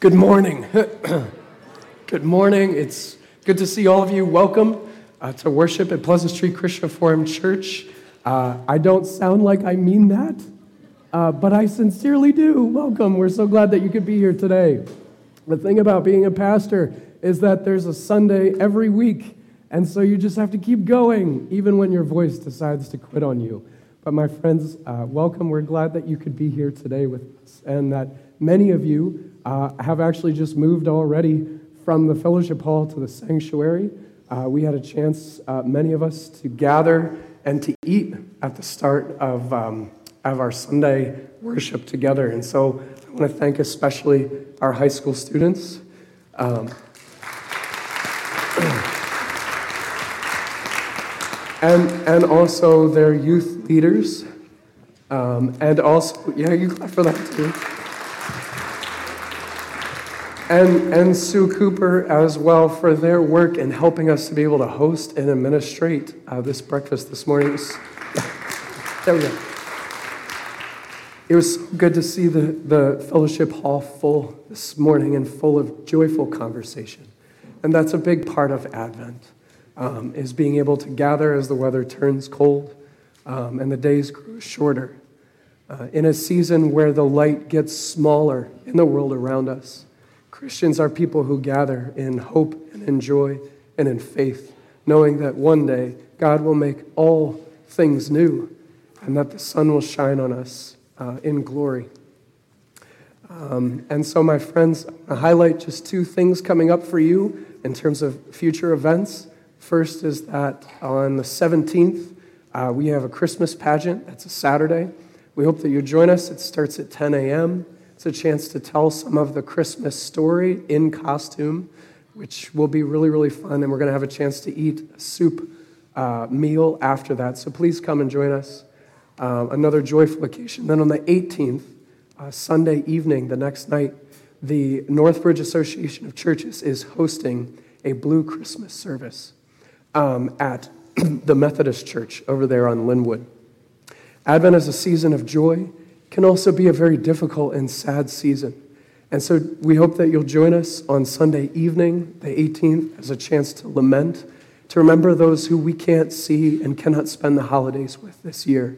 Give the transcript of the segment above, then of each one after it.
Good morning. good morning. It's good to see all of you. Welcome uh, to worship at Pleasant Street Christian Reformed Church. Uh, I don't sound like I mean that, uh, but I sincerely do. Welcome. We're so glad that you could be here today. The thing about being a pastor is that there's a Sunday every week, and so you just have to keep going, even when your voice decides to quit on you. But my friends, uh, welcome. We're glad that you could be here today with us, and that many of you uh, have actually just moved already from the fellowship hall to the sanctuary. Uh, we had a chance, uh, many of us, to gather and to eat at the start of, um, of our Sunday worship together. And so I want to thank especially our high school students. Um, and, and also their youth leaders. Um, and also, yeah, you clap for that too and, and Sue Cooper as well for their work in helping us to be able to host and administrate uh, this breakfast this morning. Was, there we go. It was good to see the, the fellowship hall full this morning and full of joyful conversation. And that's a big part of Advent, um, is being able to gather as the weather turns cold um, and the days grow shorter. Uh, in a season where the light gets smaller in the world around us Christians are people who gather in hope and in joy and in faith, knowing that one day God will make all things new and that the sun will shine on us uh, in glory. Um, and so, my friends, I highlight just two things coming up for you in terms of future events. First is that on the 17th, uh, we have a Christmas pageant. That's a Saturday. We hope that you join us. It starts at 10 a.m. It's a chance to tell some of the Christmas story in costume, which will be really, really fun. And we're going to have a chance to eat a soup uh, meal after that. So please come and join us. Um, another joyful occasion. Then on the 18th, uh, Sunday evening, the next night, the Northbridge Association of Churches is hosting a Blue Christmas service um, at the Methodist Church over there on Linwood. Advent is a season of joy can also be a very difficult and sad season. And so we hope that you'll join us on Sunday evening, the 18th, as a chance to lament, to remember those who we can't see and cannot spend the holidays with this year,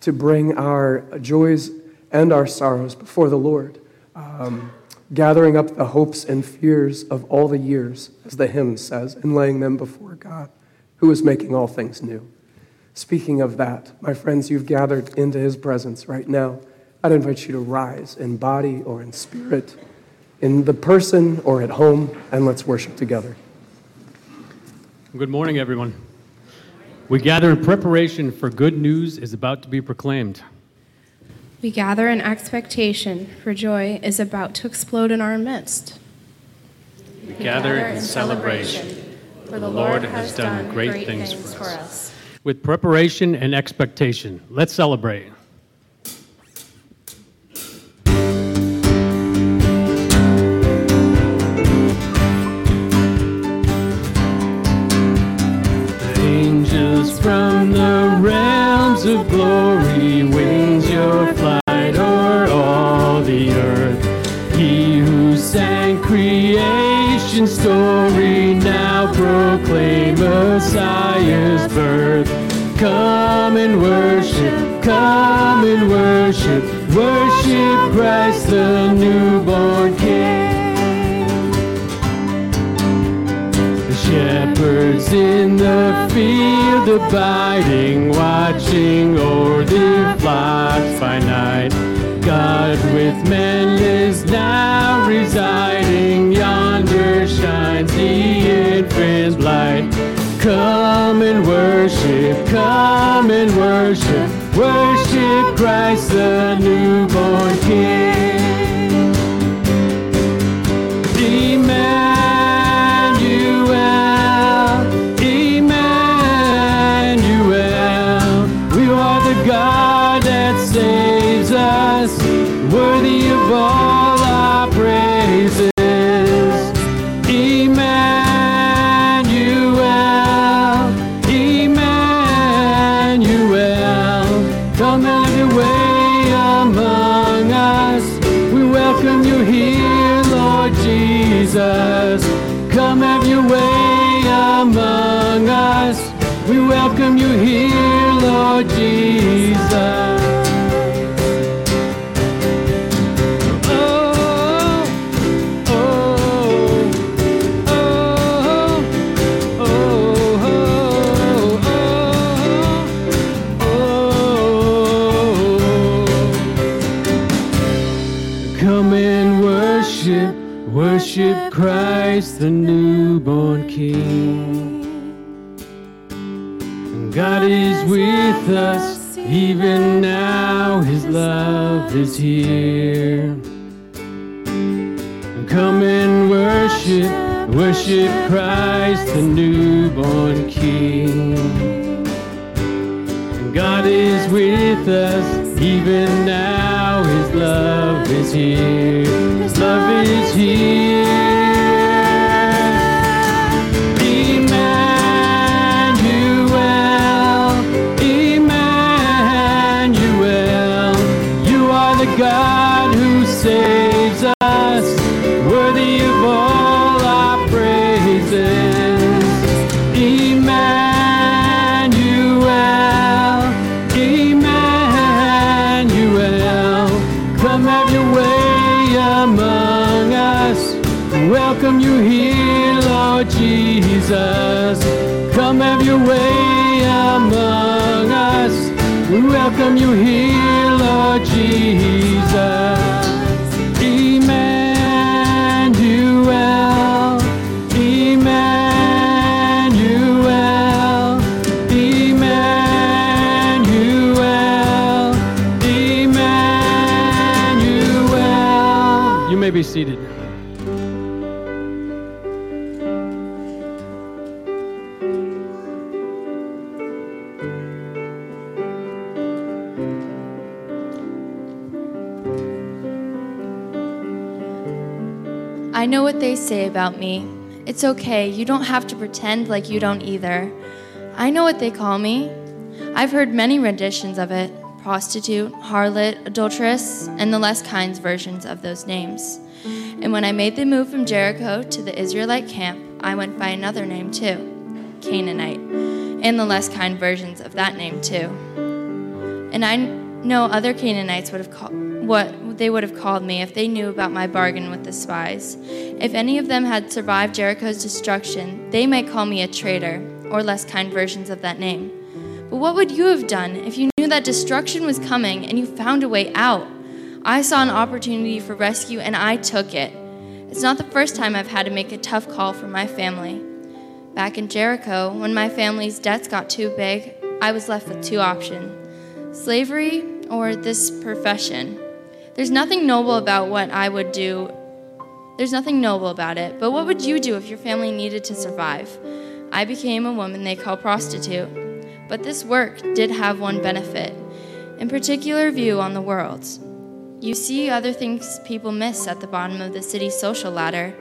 to bring our joys and our sorrows before the Lord, um, gathering up the hopes and fears of all the years, as the hymn says, and laying them before God, who is making all things new. Speaking of that, my friends, you've gathered into his presence right now. I'd invite you to rise in body or in spirit, in the person or at home, and let's worship together. Good morning, everyone. We gather in preparation for good news is about to be proclaimed. We gather in expectation, for joy is about to explode in our midst. We gather in celebration, for the Lord has done great things for us with preparation and expectation. Let's celebrate. Angels from the realms of glory, the newborn King. The shepherds in the field abiding, watching o'er their flocks by night. God with men is now residing, yonder shines the infant light. Come and worship, come and worship, worship Christ the newborn King. Come have your way among us. We welcome you here, Lord Jesus. The newborn King. And God is with us, even now His love is here. Come and worship, worship Christ, the newborn King. And God is with us, even now His love is here. His love is here. They say about me. It's okay, you don't have to pretend like you don't either. I know what they call me. I've heard many renditions of it prostitute, harlot, adulteress, and the less kind versions of those names. And when I made the move from Jericho to the Israelite camp, I went by another name too Canaanite, and the less kind versions of that name too. And I know other Canaanites would have called what they would have called me if they knew about my bargain with the spies. If any of them had survived Jericho's destruction, they might call me a traitor, or less kind versions of that name. But what would you have done if you knew that destruction was coming and you found a way out? I saw an opportunity for rescue and I took it. It's not the first time I've had to make a tough call for my family. Back in Jericho, when my family's debts got too big, I was left with two options slavery or this profession. There's nothing noble about what I would do. There's nothing noble about it. But what would you do if your family needed to survive? I became a woman they call prostitute. But this work did have one benefit, in particular view on the world. You see other things people miss at the bottom of the city's social ladder.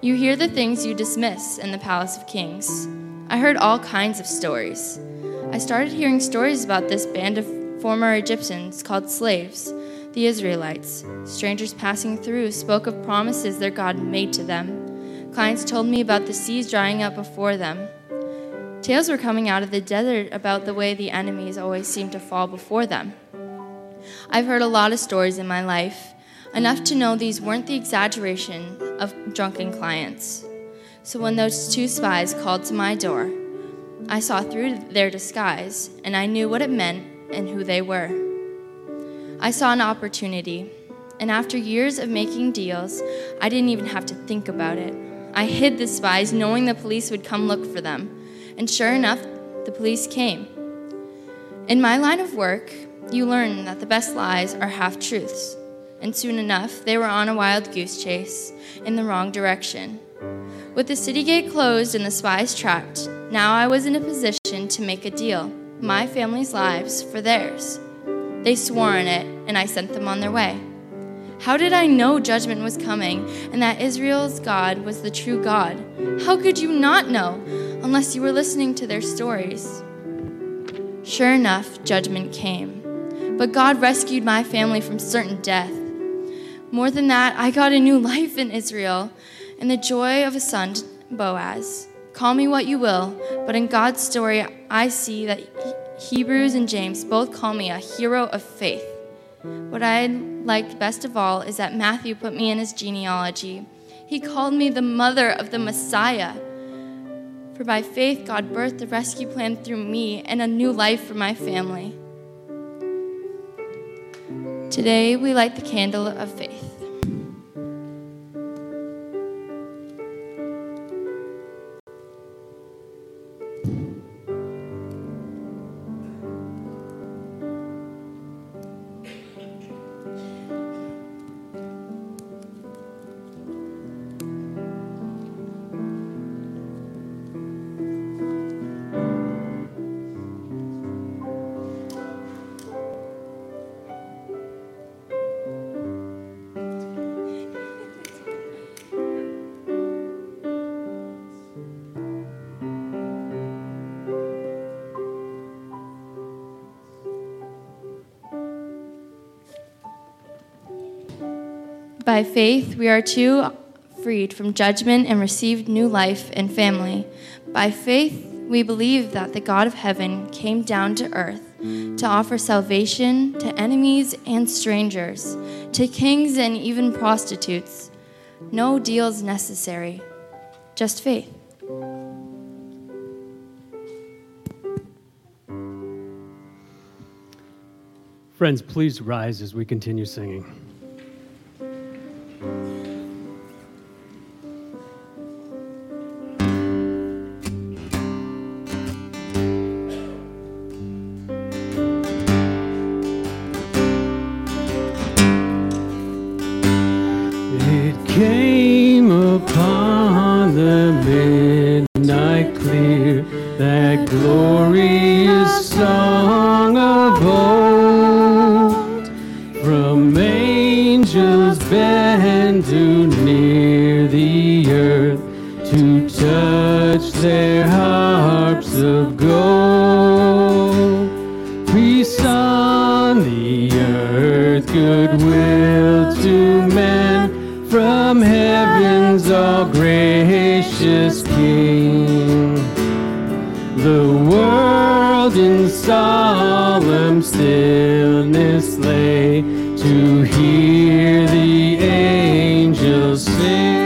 You hear the things you dismiss in the Palace of Kings. I heard all kinds of stories. I started hearing stories about this band of former Egyptians called slaves the Israelites. Strangers passing through spoke of promises their God made to them. Clients told me about the seas drying up before them. Tales were coming out of the desert about the way the enemies always seemed to fall before them. I've heard a lot of stories in my life, enough to know these weren't the exaggeration of drunken clients. So when those two spies called to my door, I saw through their disguise and I knew what it meant and who they were. I saw an opportunity, and after years of making deals, I didn't even have to think about it. I hid the spies, knowing the police would come look for them. And sure enough, the police came. In my line of work, you learn that the best lies are half truths. And soon enough, they were on a wild goose chase in the wrong direction. With the city gate closed and the spies trapped, now I was in a position to make a deal my family's lives for theirs. They swore on it, and I sent them on their way. How did I know judgment was coming and that Israel's God was the true God? How could you not know unless you were listening to their stories? Sure enough, judgment came. But God rescued my family from certain death. More than that, I got a new life in Israel. and the joy of a son, Boaz. Call me what you will, but in God's story, I see that Hebrews and James both call me a hero of faith. What I liked best of all is that Matthew put me in his genealogy. He called me the mother of the Messiah. For by faith, God birthed the rescue plan through me and a new life for my family. Today, we light the candle of faith. By faith, we are too freed from judgment and received new life and family. By faith, we believe that the God of heaven came down to earth to offer salvation to enemies and strangers, to kings and even prostitutes. No deals necessary, just faith. Friends, please rise as we continue singing. The world in solemn stillness lay to hear the angels sing.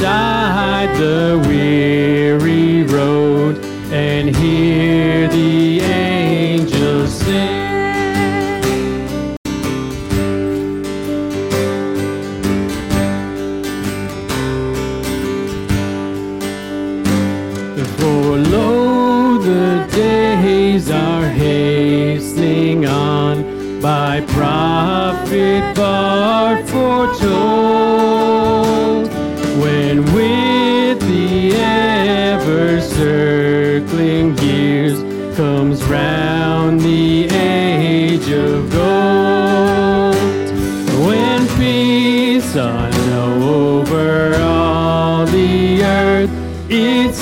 the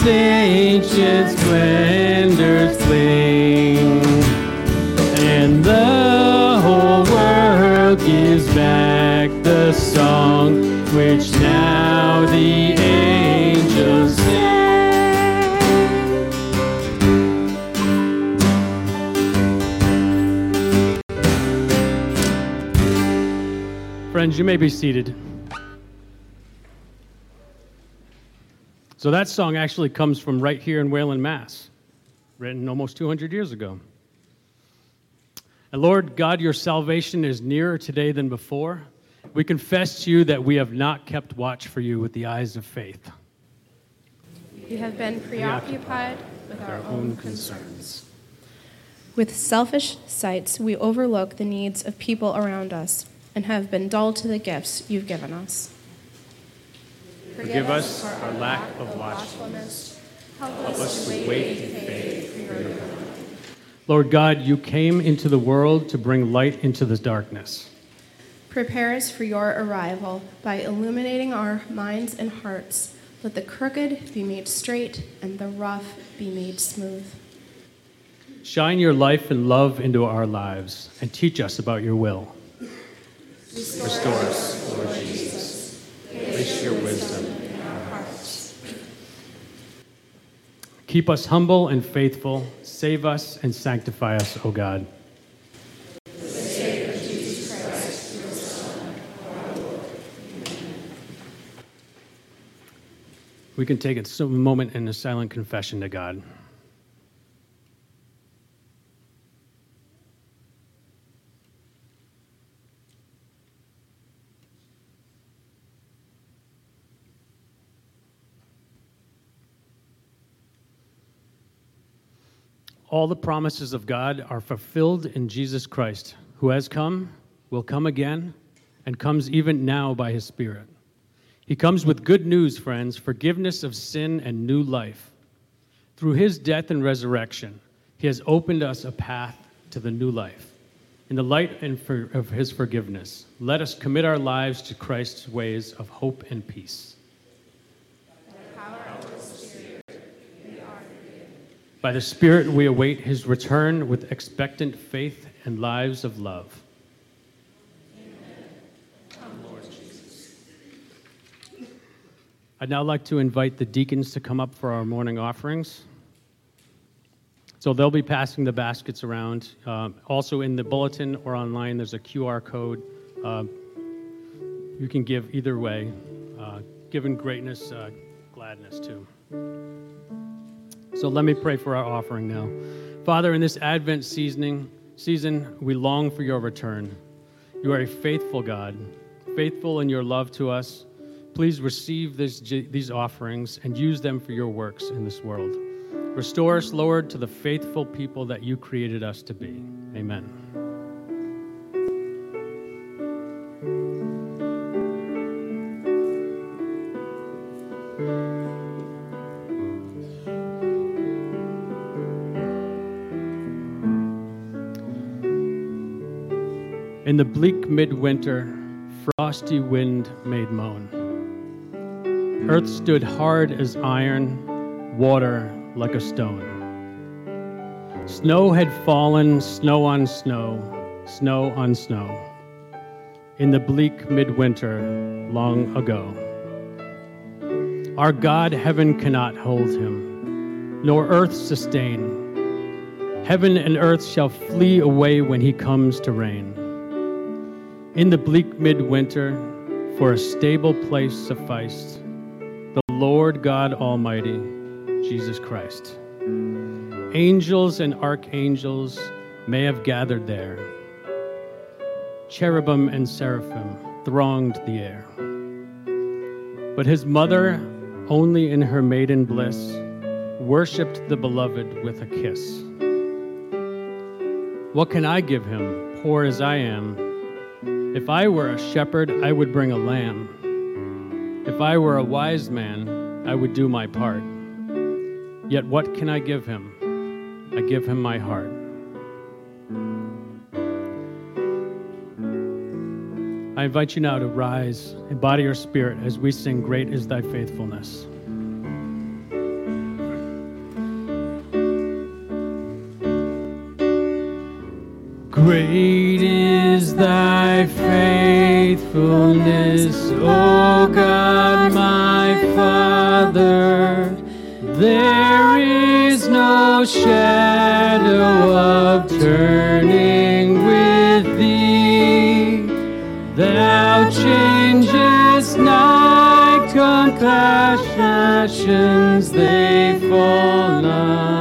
ancient splendors fling, and the whole world gives back the song which now the angels sing. Friends, you may be seated. So that song actually comes from right here in Wayland, Mass, written almost 200 years ago. And Lord God, your salvation is nearer today than before. We confess to you that we have not kept watch for you with the eyes of faith. We have been preoccupied with our own concerns. With selfish sights, we overlook the needs of people around us and have been dull to the gifts you've given us. Forgive us our lack of watchfulness. Help us to wait in faith for your coming. Lord God, you came into the world to bring light into the darkness. Prepare us for your arrival by illuminating our minds and hearts. Let the crooked be made straight and the rough be made smooth. Shine your life and love into our lives and teach us about your will. Restore, Restore us, Lord Jesus. Place your wisdom in our hearts. Keep us humble and faithful. Save us and sanctify us, O God. We can take a moment in a silent confession to God. All the promises of God are fulfilled in Jesus Christ, who has come, will come again, and comes even now by his Spirit. He comes with good news, friends forgiveness of sin and new life. Through his death and resurrection, he has opened us a path to the new life. In the light of his forgiveness, let us commit our lives to Christ's ways of hope and peace. By the Spirit, we await his return with expectant faith and lives of love. I'd now like to invite the deacons to come up for our morning offerings. So they'll be passing the baskets around. Uh, also, in the bulletin or online, there's a QR code. Uh, you can give either way. Uh, given greatness, uh, gladness too. So let me pray for our offering now. Father, in this Advent seasoning, season, we long for your return. You are a faithful God, faithful in your love to us. Please receive this, these offerings and use them for your works in this world. Restore us, Lord, to the faithful people that you created us to be. Amen. Bleak midwinter, frosty wind made moan. Earth stood hard as iron, water like a stone. Snow had fallen, snow on snow, snow on snow, in the bleak midwinter long ago. Our God, heaven cannot hold him, nor earth sustain. Heaven and earth shall flee away when he comes to reign. In the bleak midwinter, for a stable place sufficed, the Lord God Almighty, Jesus Christ. Angels and archangels may have gathered there. Cherubim and seraphim thronged the air. But his mother, only in her maiden bliss, worshiped the beloved with a kiss. What can I give him, poor as I am? If I were a shepherd, I would bring a lamb. If I were a wise man, I would do my part. Yet what can I give him? I give him my heart. I invite you now to rise in body or spirit as we sing, Great is Thy Faithfulness. Great is thy faithfulness, O God, my Father. There is no shadow of turning with thee. Thou changest not compassions, they fall not.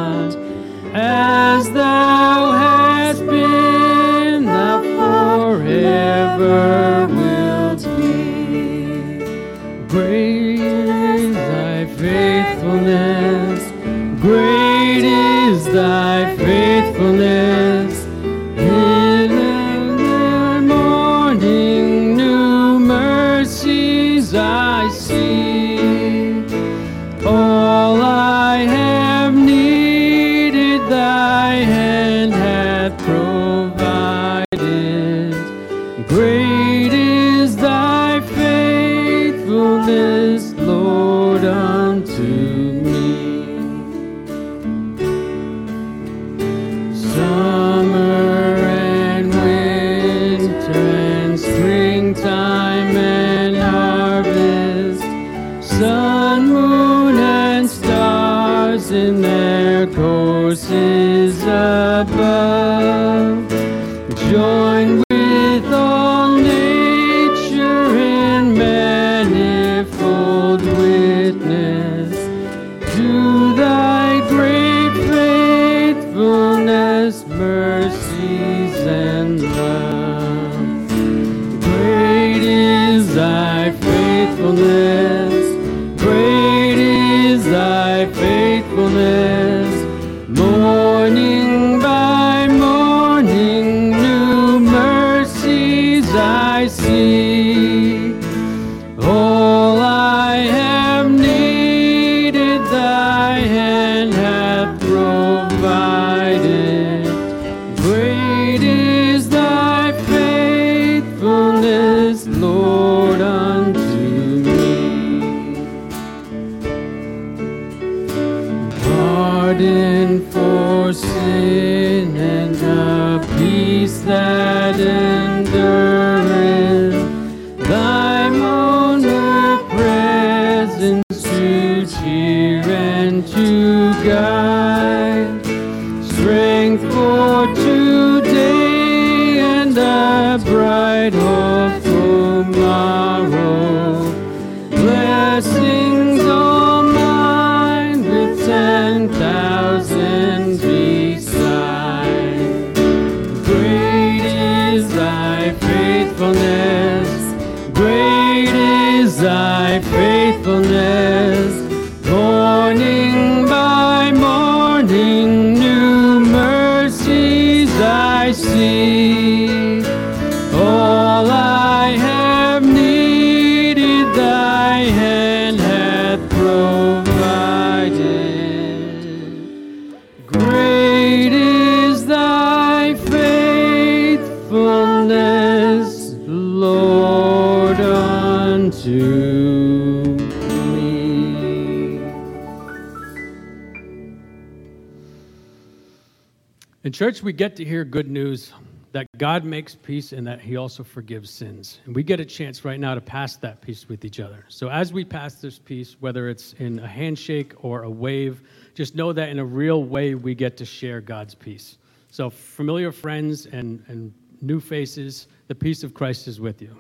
Church, we get to hear good news that God makes peace and that He also forgives sins. And we get a chance right now to pass that peace with each other. So as we pass this peace, whether it's in a handshake or a wave, just know that in a real way we get to share God's peace. So, familiar friends and, and new faces, the peace of Christ is with you.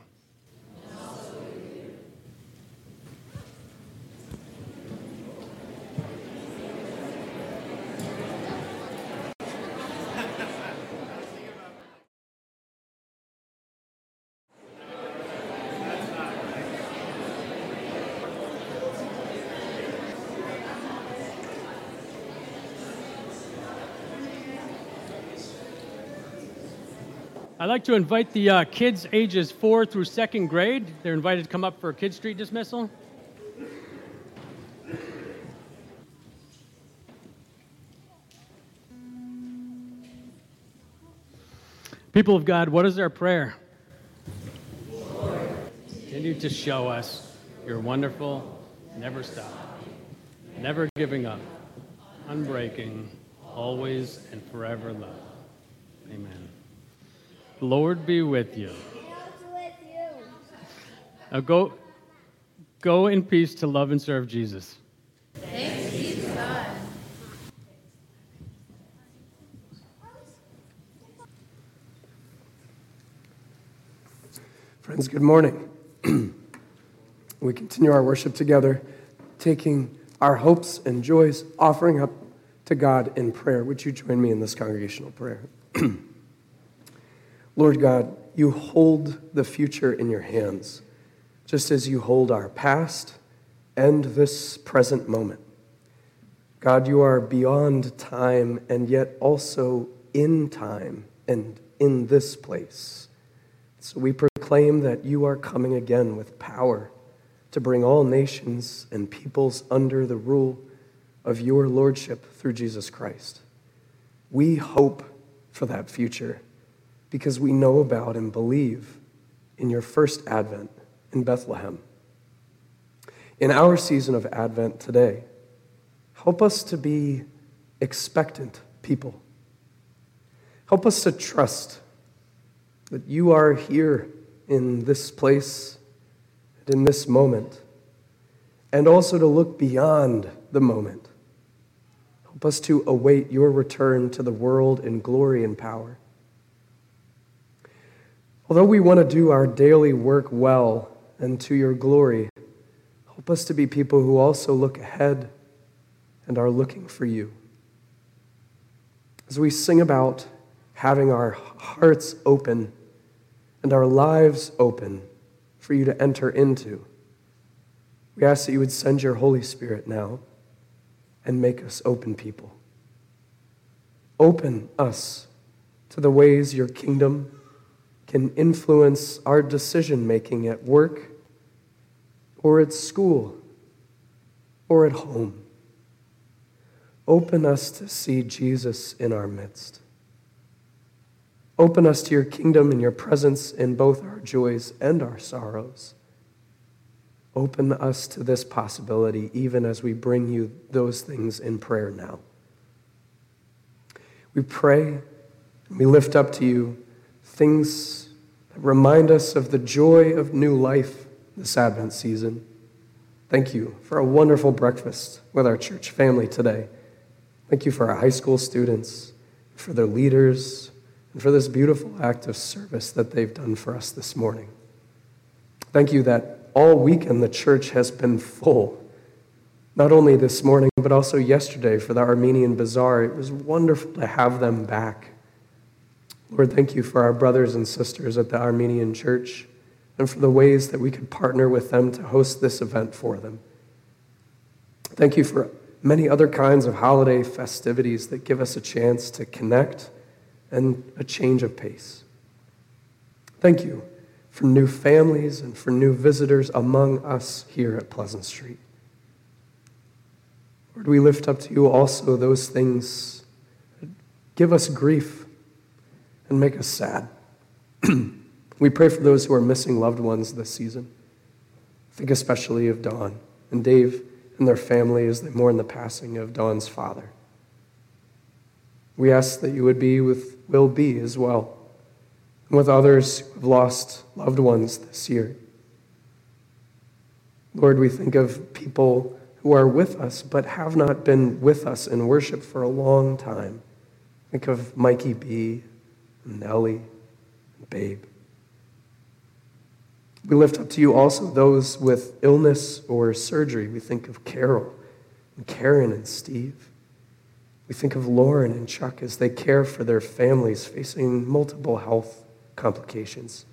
I'd like to invite the uh, kids ages four through second grade. They're invited to come up for a Kid Street dismissal. People of God, what is our prayer? Continue to show us your wonderful, never stop, never giving up, unbreaking, always and forever love. Amen. Lord be with you. Now go, go in peace to love and serve Jesus. Thanks be to God. Friends, good morning. we continue our worship together, taking our hopes and joys, offering up to God in prayer. Would you join me in this congregational prayer? Lord God, you hold the future in your hands, just as you hold our past and this present moment. God, you are beyond time and yet also in time and in this place. So we proclaim that you are coming again with power to bring all nations and peoples under the rule of your lordship through Jesus Christ. We hope for that future because we know about and believe in your first advent in Bethlehem. In our season of Advent today, help us to be expectant people. Help us to trust that you are here in this place and in this moment, and also to look beyond the moment Help us to await your return to the world in glory and power. Although we want to do our daily work well and to your glory, help us to be people who also look ahead and are looking for you. As we sing about having our hearts open and our lives open for you to enter into, we ask that you would send your Holy Spirit now and make us open people. Open us to the ways your kingdom can influence our decision making at work or at school or at home. Open us to see Jesus in our midst. Open us to your kingdom and your presence in both our joys and our sorrows. Open us to this possibility even as we bring you those things in prayer now. We pray, we lift up to you things that remind us of the joy of new life this Advent season. Thank you for a wonderful breakfast with our church family today. Thank you for our high school students, for their leaders, and for this beautiful act of service that they've done for us this morning. Thank you that all weekend the church has been full. Not only this morning, but also yesterday for the Armenian Bazaar. It was wonderful to have them back. Lord, thank you for our brothers and sisters at the Armenian church and for the ways that we could partner with them to host this event for them. Thank you for many other kinds of holiday festivities that give us a chance to connect and a change of pace. Thank you for new families and for new visitors among us here at Pleasant Street. Lord, we lift up to you also those things that give us grief and make us sad. we pray for those who are missing loved ones this season. Think especially of Dawn and Dave and their family as they mourn the passing of Dawn's father. We ask that you would be with Will B as well and with others who have lost loved ones this year. Lord, we think of people who are with us but have not been with us in worship for a long time. Think of Mikey B, Nellie, and Babe. We lift up to you also those with illness or surgery. We think of Carol and Karen and Steve. We think of Lauren and Chuck as they care for their families facing multiple health complications.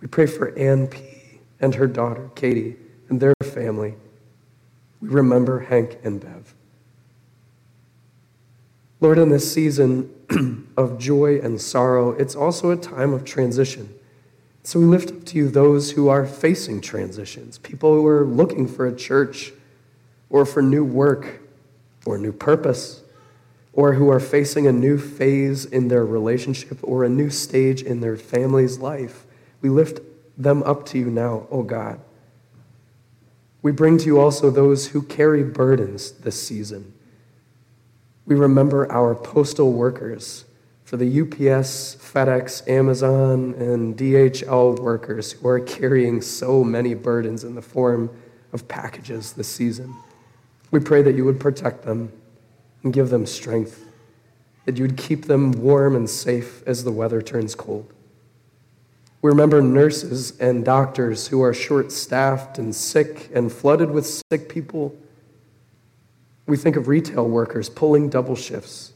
We pray for Ann P. and her daughter, Katie, and their family. We remember Hank and Bev. Lord, in this season of joy and sorrow, it's also a time of transition. So we lift up to you those who are facing transitions, people who are looking for a church or for new work or new purpose, or who are facing a new phase in their relationship or a new stage in their family's life. We lift them up to you now, O oh God. We bring to you also those who carry burdens this season. We remember our postal workers for the UPS, FedEx, Amazon, and DHL workers who are carrying so many burdens in the form of packages this season. We pray that you would protect them and give them strength, that you would keep them warm and safe as the weather turns cold. We remember nurses and doctors who are short staffed and sick and flooded with sick people. We think of retail workers pulling double shifts,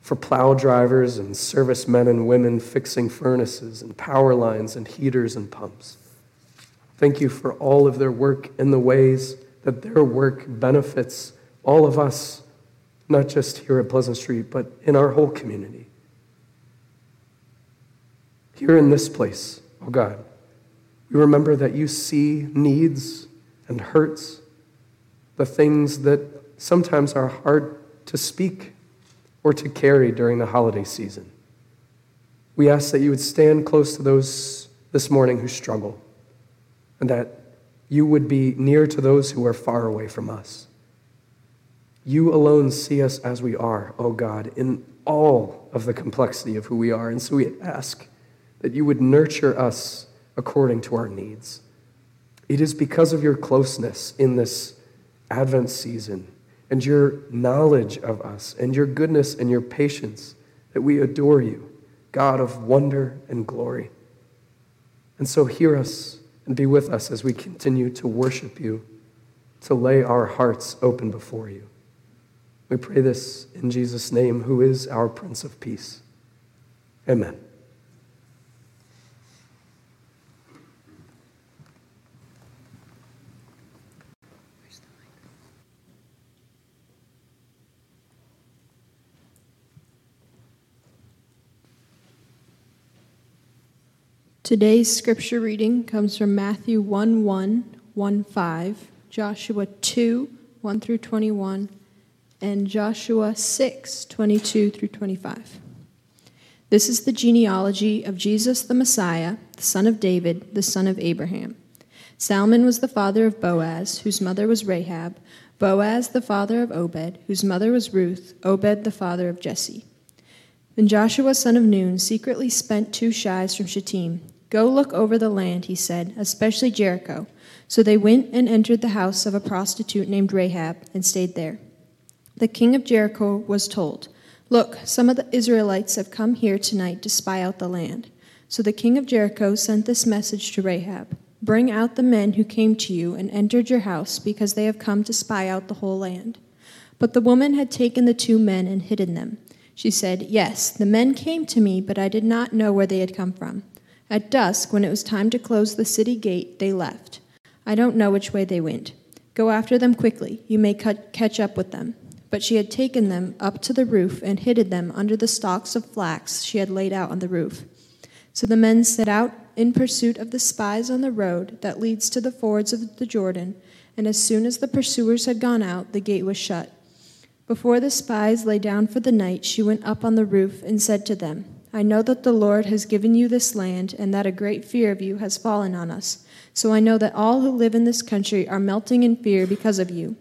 for plow drivers and servicemen and women fixing furnaces and power lines and heaters and pumps. Thank you for all of their work in the ways that their work benefits all of us not just here at Pleasant Street, but in our whole community. Here in this place, oh God, we remember that you see needs and hurts, the things that sometimes are hard to speak or to carry during the holiday season. We ask that you would stand close to those this morning who struggle, and that you would be near to those who are far away from us. You alone see us as we are, O oh God, in all of the complexity of who we are. And so we ask that you would nurture us according to our needs. It is because of your closeness in this Advent season and your knowledge of us and your goodness and your patience that we adore you, God of wonder and glory. And so hear us and be with us as we continue to worship you, to lay our hearts open before you. We pray this in Jesus' name, who is our Prince of Peace. Amen. Today's scripture reading comes from Matthew 1 1, 1 5, Joshua 2 1 through 21, and Joshua 6 22 through 25. This is the genealogy of Jesus the Messiah, the son of David, the son of Abraham. Salmon was the father of Boaz, whose mother was Rahab, Boaz the father of Obed, whose mother was Ruth, Obed the father of Jesse. Then Joshua son of Nun secretly spent two shies from Shittim. Go look over the land, he said, especially Jericho. So they went and entered the house of a prostitute named Rahab and stayed there. The king of Jericho was told, Look, some of the Israelites have come here tonight to spy out the land. So the king of Jericho sent this message to Rahab Bring out the men who came to you and entered your house, because they have come to spy out the whole land. But the woman had taken the two men and hidden them. She said, Yes, the men came to me, but I did not know where they had come from. At dusk, when it was time to close the city gate, they left. I don't know which way they went. Go after them quickly. You may cut, catch up with them. But she had taken them up to the roof and hidden them under the stalks of flax she had laid out on the roof. So the men set out in pursuit of the spies on the road that leads to the fords of the Jordan, and as soon as the pursuers had gone out, the gate was shut. Before the spies lay down for the night, she went up on the roof and said to them, I know that the Lord has given you this land, and that a great fear of you has fallen on us. So I know that all who live in this country are melting in fear because of you.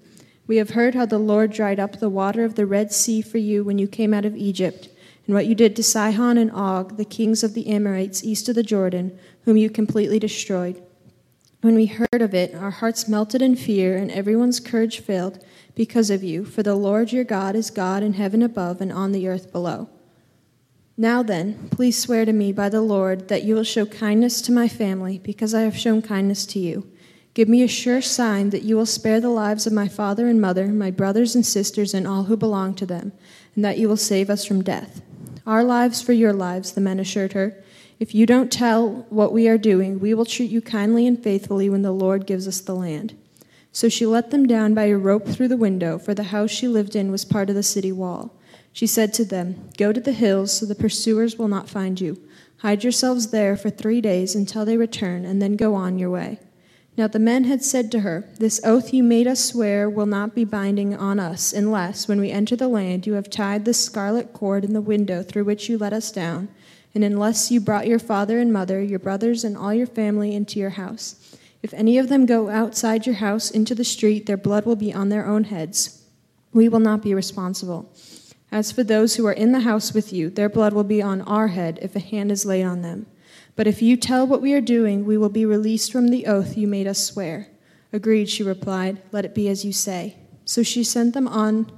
We have heard how the Lord dried up the water of the Red Sea for you when you came out of Egypt, and what you did to Sihon and Og, the kings of the Amorites east of the Jordan, whom you completely destroyed. When we heard of it, our hearts melted in fear, and everyone's courage failed because of you, for the Lord your God is God in heaven above and on the earth below. Now then, please swear to me by the Lord that you will show kindness to my family, because I have shown kindness to you. Give me a sure sign that you will spare the lives of my father and mother, my brothers and sisters, and all who belong to them, and that you will save us from death. Our lives for your lives, the men assured her. If you don't tell what we are doing, we will treat you kindly and faithfully when the Lord gives us the land. So she let them down by a rope through the window, for the house she lived in was part of the city wall. She said to them, Go to the hills, so the pursuers will not find you. Hide yourselves there for three days until they return, and then go on your way. Now the men had said to her, This oath you made us swear will not be binding on us, unless, when we enter the land, you have tied the scarlet cord in the window through which you let us down, and unless you brought your father and mother, your brothers, and all your family into your house. If any of them go outside your house into the street, their blood will be on their own heads. We will not be responsible. As for those who are in the house with you, their blood will be on our head if a hand is laid on them. But if you tell what we are doing, we will be released from the oath you made us swear. Agreed, she replied. Let it be as you say. So she sent them on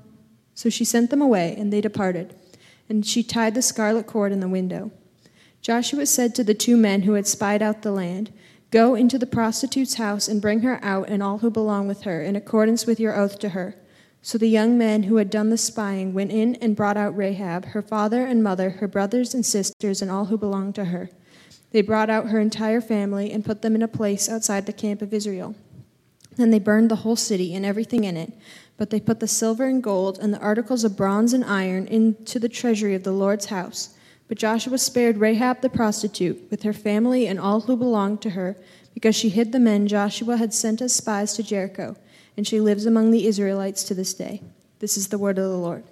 so she sent them away, and they departed. And she tied the scarlet cord in the window. Joshua said to the two men who had spied out the land, Go into the prostitute's house and bring her out and all who belong with her, in accordance with your oath to her. So the young men who had done the spying went in and brought out Rahab, her father and mother, her brothers and sisters, and all who belonged to her. They brought out her entire family and put them in a place outside the camp of Israel. Then they burned the whole city and everything in it, but they put the silver and gold and the articles of bronze and iron into the treasury of the Lord's house. But Joshua spared Rahab the prostitute, with her family and all who belonged to her, because she hid the men Joshua had sent as spies to Jericho, and she lives among the Israelites to this day. This is the word of the Lord.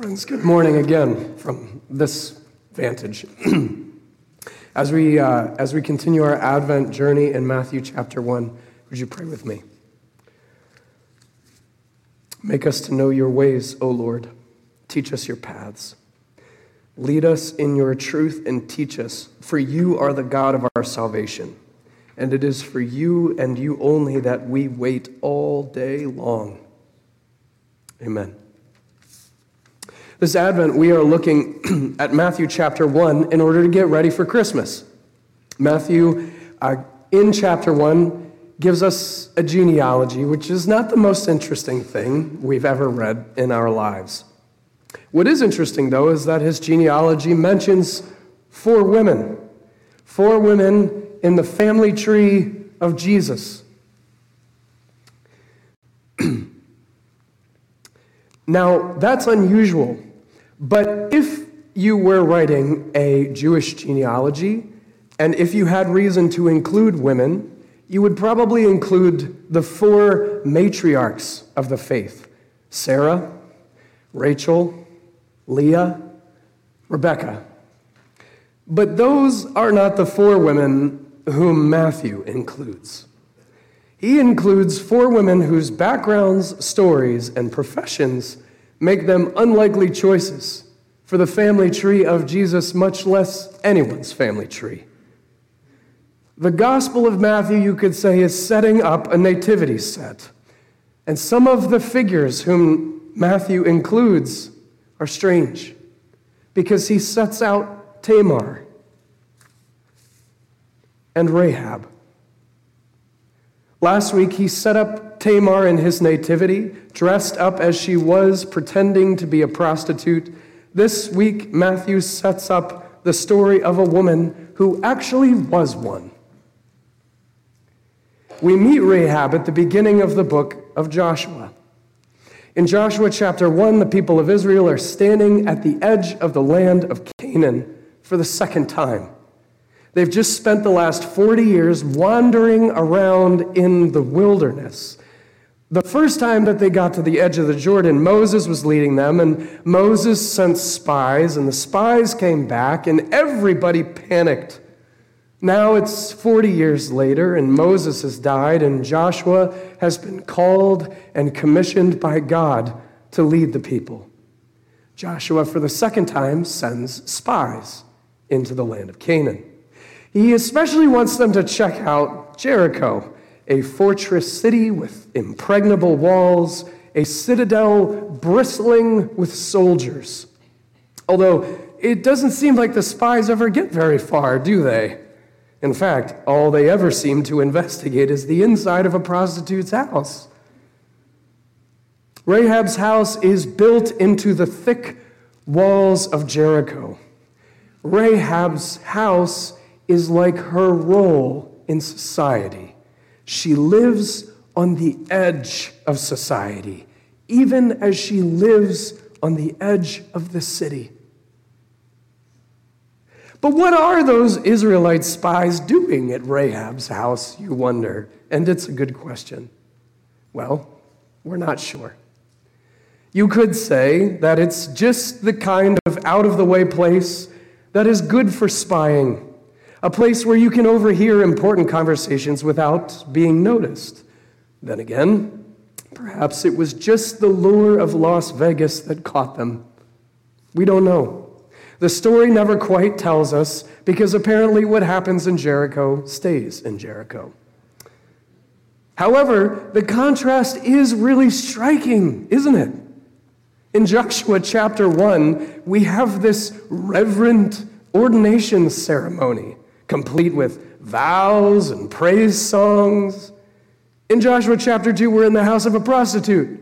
Friends, good morning again from this vantage. as, we, uh, as we continue our Advent journey in Matthew chapter 1, would you pray with me? Make us to know your ways, O Lord. Teach us your paths. Lead us in your truth and teach us, for you are the God of our salvation. And it is for you and you only that we wait all day long. Amen. This Advent, we are looking at Matthew chapter 1 in order to get ready for Christmas. Matthew, uh, in chapter 1, gives us a genealogy, which is not the most interesting thing we've ever read in our lives. What is interesting, though, is that his genealogy mentions four women, four women in the family tree of Jesus. now, that's unusual but if you were writing a Jewish genealogy, and if you had reason to include women, you would probably include the four matriarchs of the faith Sarah, Rachel, Leah, Rebecca. But those are not the four women whom Matthew includes. He includes four women whose backgrounds, stories, and professions make them unlikely choices for the family tree of Jesus, much less anyone's family tree. The Gospel of Matthew, you could say, is setting up a nativity set. And some of the figures whom Matthew includes are strange because he sets out Tamar and Rahab. Last week, he set up Tamar in his nativity, dressed up as she was, pretending to be a prostitute. This week, Matthew sets up the story of a woman who actually was one. We meet Rahab at the beginning of the book of Joshua. In Joshua chapter 1, the people of Israel are standing at the edge of the land of Canaan for the second time. They've just spent the last 40 years wandering around in the wilderness. The first time that they got to the edge of the Jordan, Moses was leading them, and Moses sent spies, and the spies came back, and everybody panicked. Now it's 40 years later, and Moses has died, and Joshua has been called and commissioned by God to lead the people. Joshua, for the second time, sends spies into the land of Canaan. He especially wants them to check out Jericho, a fortress city with impregnable walls, a citadel bristling with soldiers. Although it doesn't seem like the spies ever get very far, do they? In fact, all they ever seem to investigate is the inside of a prostitute's house. Rahab's house is built into the thick walls of Jericho. Rahab's house is like her role in society. She lives on the edge of society, even as she lives on the edge of the city. But what are those Israelite spies doing at Rahab's house, you wonder? And it's a good question. Well, we're not sure. You could say that it's just the kind of out of the way place that is good for spying, a place where you can overhear important conversations without being noticed. Then again, perhaps it was just the lure of Las Vegas that caught them. We don't know. The story never quite tells us because apparently what happens in Jericho stays in Jericho. However, the contrast is really striking, isn't it? In Joshua chapter 1, we have this reverent ordination ceremony, complete with vows and praise songs. In Joshua chapter 2, we're in the house of a prostitute.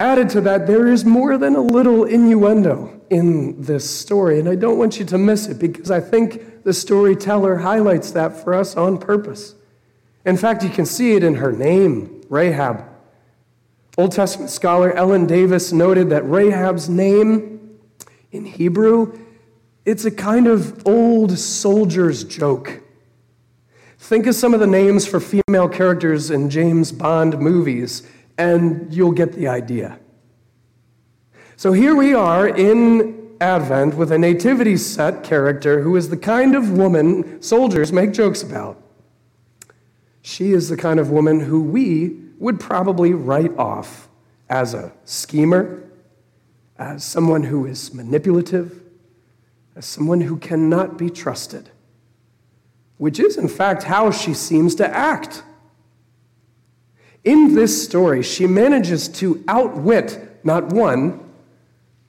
Added to that, there is more than a little innuendo in this story, and I don't want you to miss it because I think the storyteller highlights that for us on purpose. In fact, you can see it in her name, Rahab. Old Testament scholar Ellen Davis noted that Rahab's name in Hebrew, it's a kind of old soldier's joke. Think of some of the names for female characters in James Bond movies and you'll get the idea. So here we are in Advent with a nativity set character who is the kind of woman soldiers make jokes about. She is the kind of woman who we would probably write off as a schemer, as someone who is manipulative, as someone who cannot be trusted, which is, in fact, how she seems to act. In this story, she manages to outwit not one,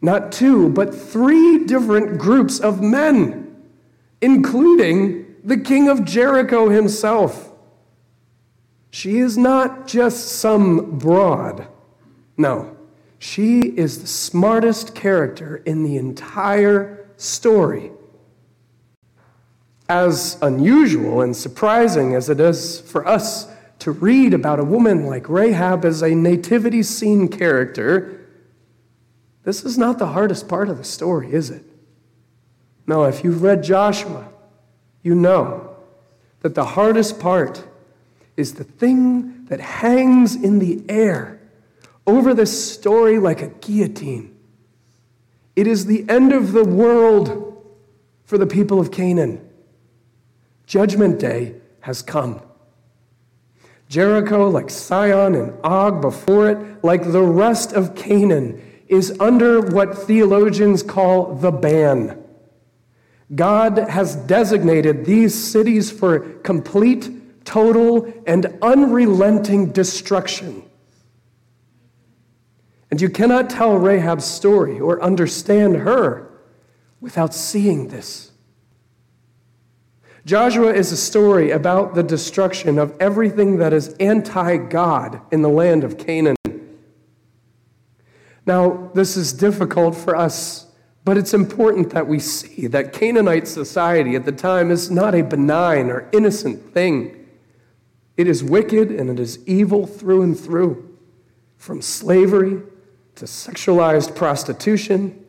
not two, but three different groups of men, including the king of Jericho himself. She is not just some broad. No, she is the smartest character in the entire story. As unusual and surprising as it is for us to read about a woman like Rahab as a nativity scene character, this is not the hardest part of the story, is it? No, if you've read Joshua, you know that the hardest part is the thing that hangs in the air over this story like a guillotine. It is the end of the world for the people of Canaan. Judgment day has come. Jericho, like Sihon and Og before it, like the rest of Canaan, is under what theologians call the ban. God has designated these cities for complete, total, and unrelenting destruction. And you cannot tell Rahab's story or understand her without seeing this. Joshua is a story about the destruction of everything that is anti God in the land of Canaan. Now, this is difficult for us, but it's important that we see that Canaanite society at the time is not a benign or innocent thing. It is wicked and it is evil through and through, from slavery to sexualized prostitution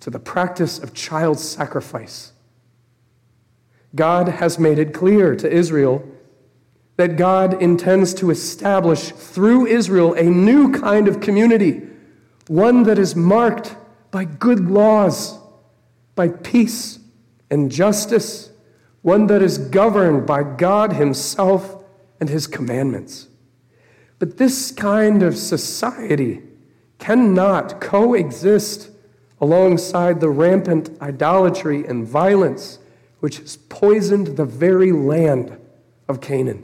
to the practice of child sacrifice. God has made it clear to Israel that God intends to establish through Israel a new kind of community, one that is marked by good laws, by peace and justice, one that is governed by God Himself and His commandments. But this kind of society cannot coexist alongside the rampant idolatry and violence which has poisoned the very land of Canaan.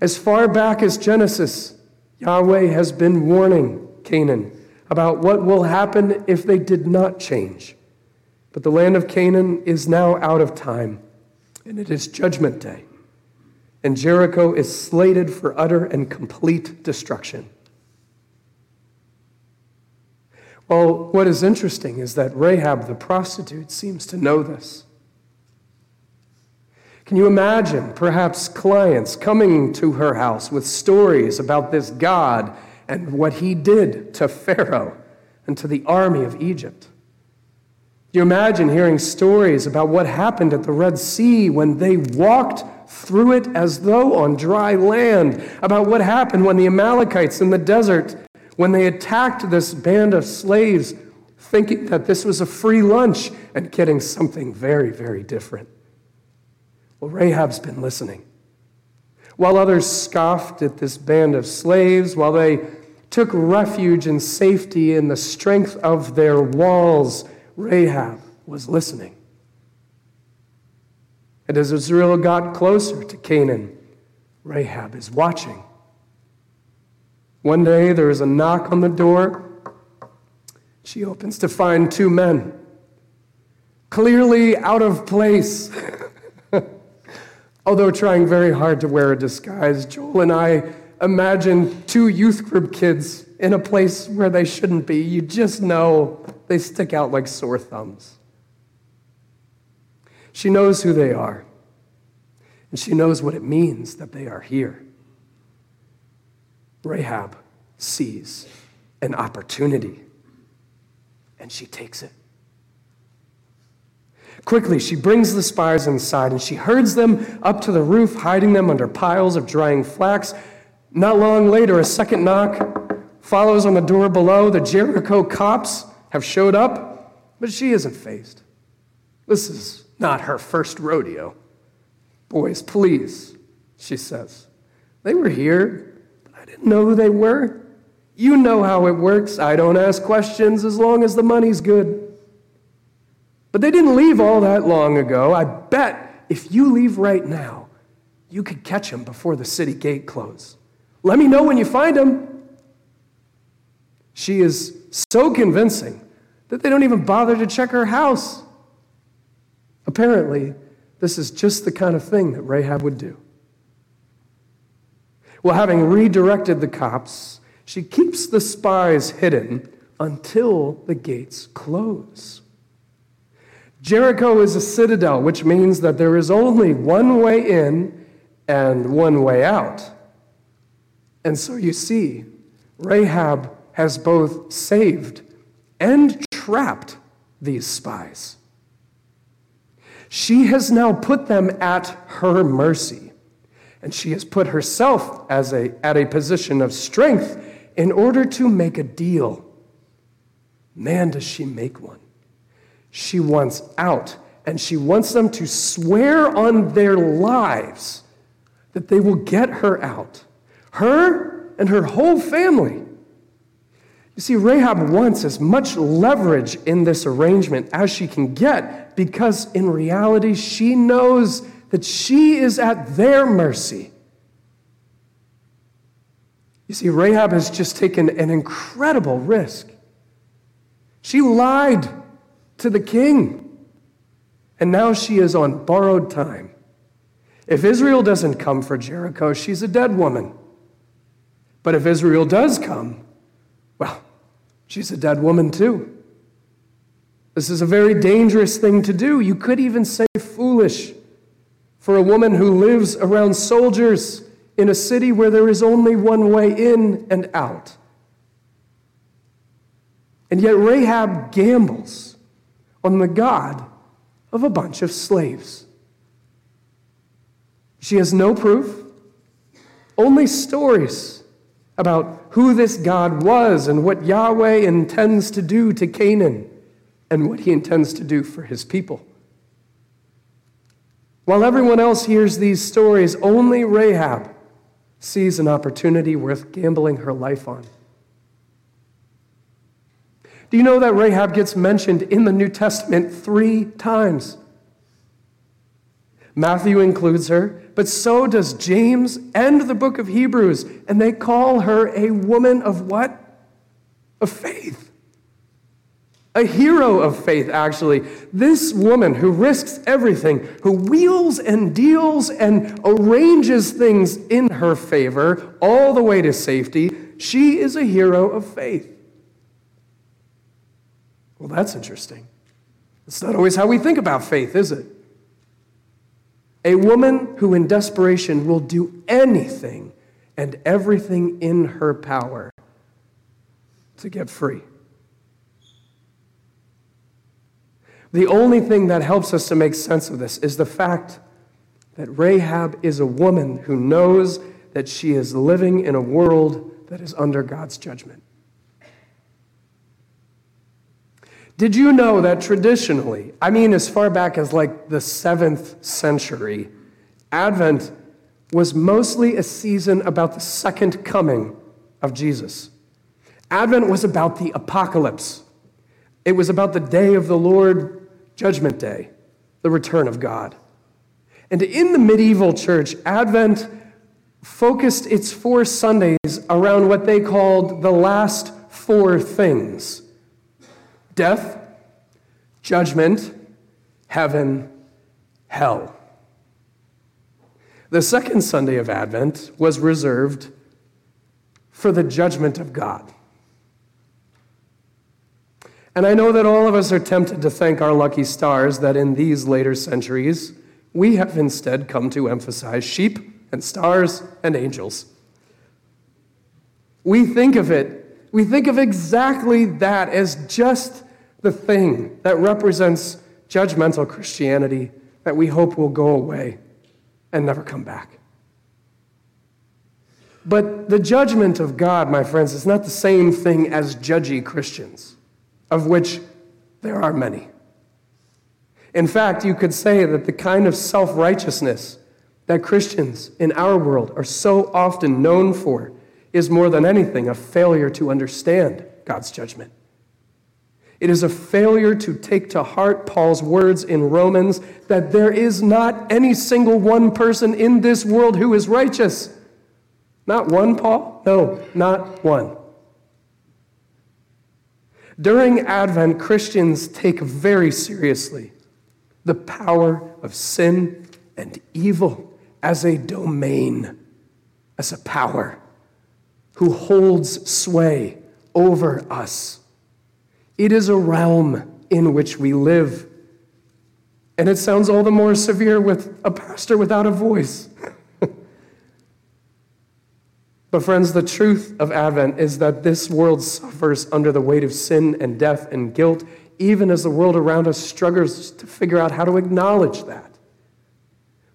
As far back as Genesis, Yahweh has been warning Canaan about what will happen if they did not change. But the land of Canaan is now out of time, and it is judgment day. And Jericho is slated for utter and complete destruction. Well, what is interesting is that Rahab the prostitute seems to know this. Can you imagine perhaps clients coming to her house with stories about this God and what he did to Pharaoh and to the army of Egypt? You imagine hearing stories about what happened at the Red Sea when they walked through it as though on dry land? About what happened when the Amalekites in the desert, when they attacked this band of slaves, thinking that this was a free lunch and getting something very, very different? Well, Rahab's been listening. While others scoffed at this band of slaves, while they took refuge and safety in the strength of their walls, Rahab was listening. And as Israel got closer to Canaan, Rahab is watching. One day there is a knock on the door. She opens to find two men, clearly out of place. Although trying very hard to wear a disguise, Joel and I imagine two youth group kids in a place where they shouldn't be. You just know they stick out like sore thumbs. She knows who they are, and she knows what it means that they are here. Rahab sees an opportunity, and she takes it. Quickly, she brings the spies inside and she herds them up to the roof, hiding them under piles of drying flax. Not long later, a second knock follows on the door below. The Jericho cops have showed up, but she isn't fazed. This is not her first rodeo. Boys, please, she says. They were here, didn't know who they were. You know how it works. I don't ask questions as long as the money's good. But they didn't leave all that long ago. I bet if you leave right now, you could catch them before the city gate closed. Let me know when you find them. She is so convincing that they don't even bother to check her house. Apparently, this is just the kind of thing that Rahab would do. Well, having redirected the cops, she keeps the spies hidden until the gates close. Jericho is a citadel, which means that there is only one way in and one way out. And so you see, Rahab has both saved and trapped these spies. She has now put them at her mercy, and she has put herself as a, at a position of strength in order to make a deal. Man, does she make one. She wants out, and she wants them to swear on their lives that they will get her out. Her and her whole family. You see, Rahab wants as much leverage in this arrangement as she can get because in reality, she knows that she is at their mercy. You see, Rahab has just taken an incredible risk. She lied to the king, and now she is on borrowed time. If Israel doesn't come for Jericho, she's a dead woman. But if Israel does come, well, She's a dead woman, too. This is a very dangerous thing to do. You could even say foolish for a woman who lives around soldiers in a city where there is only one way in and out. And yet, Rahab gambles on the God of a bunch of slaves. She has no proof, only stories about who this God was and what Yahweh intends to do to Canaan and what he intends to do for his people. While everyone else hears these stories, only Rahab sees an opportunity worth gambling her life on. Do you know that Rahab gets mentioned in the New Testament three times? Matthew includes her, but so does James and the book of Hebrews, and they call her a woman of what? Of faith. A hero of faith, actually. This woman who risks everything, who wheels and deals and arranges things in her favor all the way to safety, she is a hero of faith. Well, that's interesting. It's not always how we think about faith, is it? A woman who in desperation will do anything and everything in her power to get free. The only thing that helps us to make sense of this is the fact that Rahab is a woman who knows that she is living in a world that is under God's judgment. Did you know that traditionally, I mean, as far back as like the seventh century, Advent was mostly a season about the second coming of Jesus? Advent was about the apocalypse, it was about the day of the Lord, Judgment Day, the return of God. And in the medieval church, Advent focused its four Sundays around what they called the last four things death, judgment, heaven, hell. The second Sunday of Advent was reserved for the judgment of God. And I know that all of us are tempted to thank our lucky stars that in these later centuries, we have instead come to emphasize sheep and stars and angels. We think of it, we think of exactly that as just the thing that represents judgmental Christianity that we hope will go away and never come back. But the judgment of God, my friends, is not the same thing as judgy Christians of which there are many. In fact, you could say that the kind of self righteousness that Christians in our world are so often known for is more than anything a failure to understand God's judgment. It is a failure to take to heart Paul's words in Romans that there is not any single one person in this world who is righteous. Not one, Paul? No, not one. During Advent, Christians take very seriously the power of sin and evil as a domain, as a power who holds sway over us. It is a realm in which we live. And it sounds all the more severe with a pastor without a voice. But, friends, the truth of Advent is that this world suffers under the weight of sin and death and guilt, even as the world around us struggles to figure out how to acknowledge that.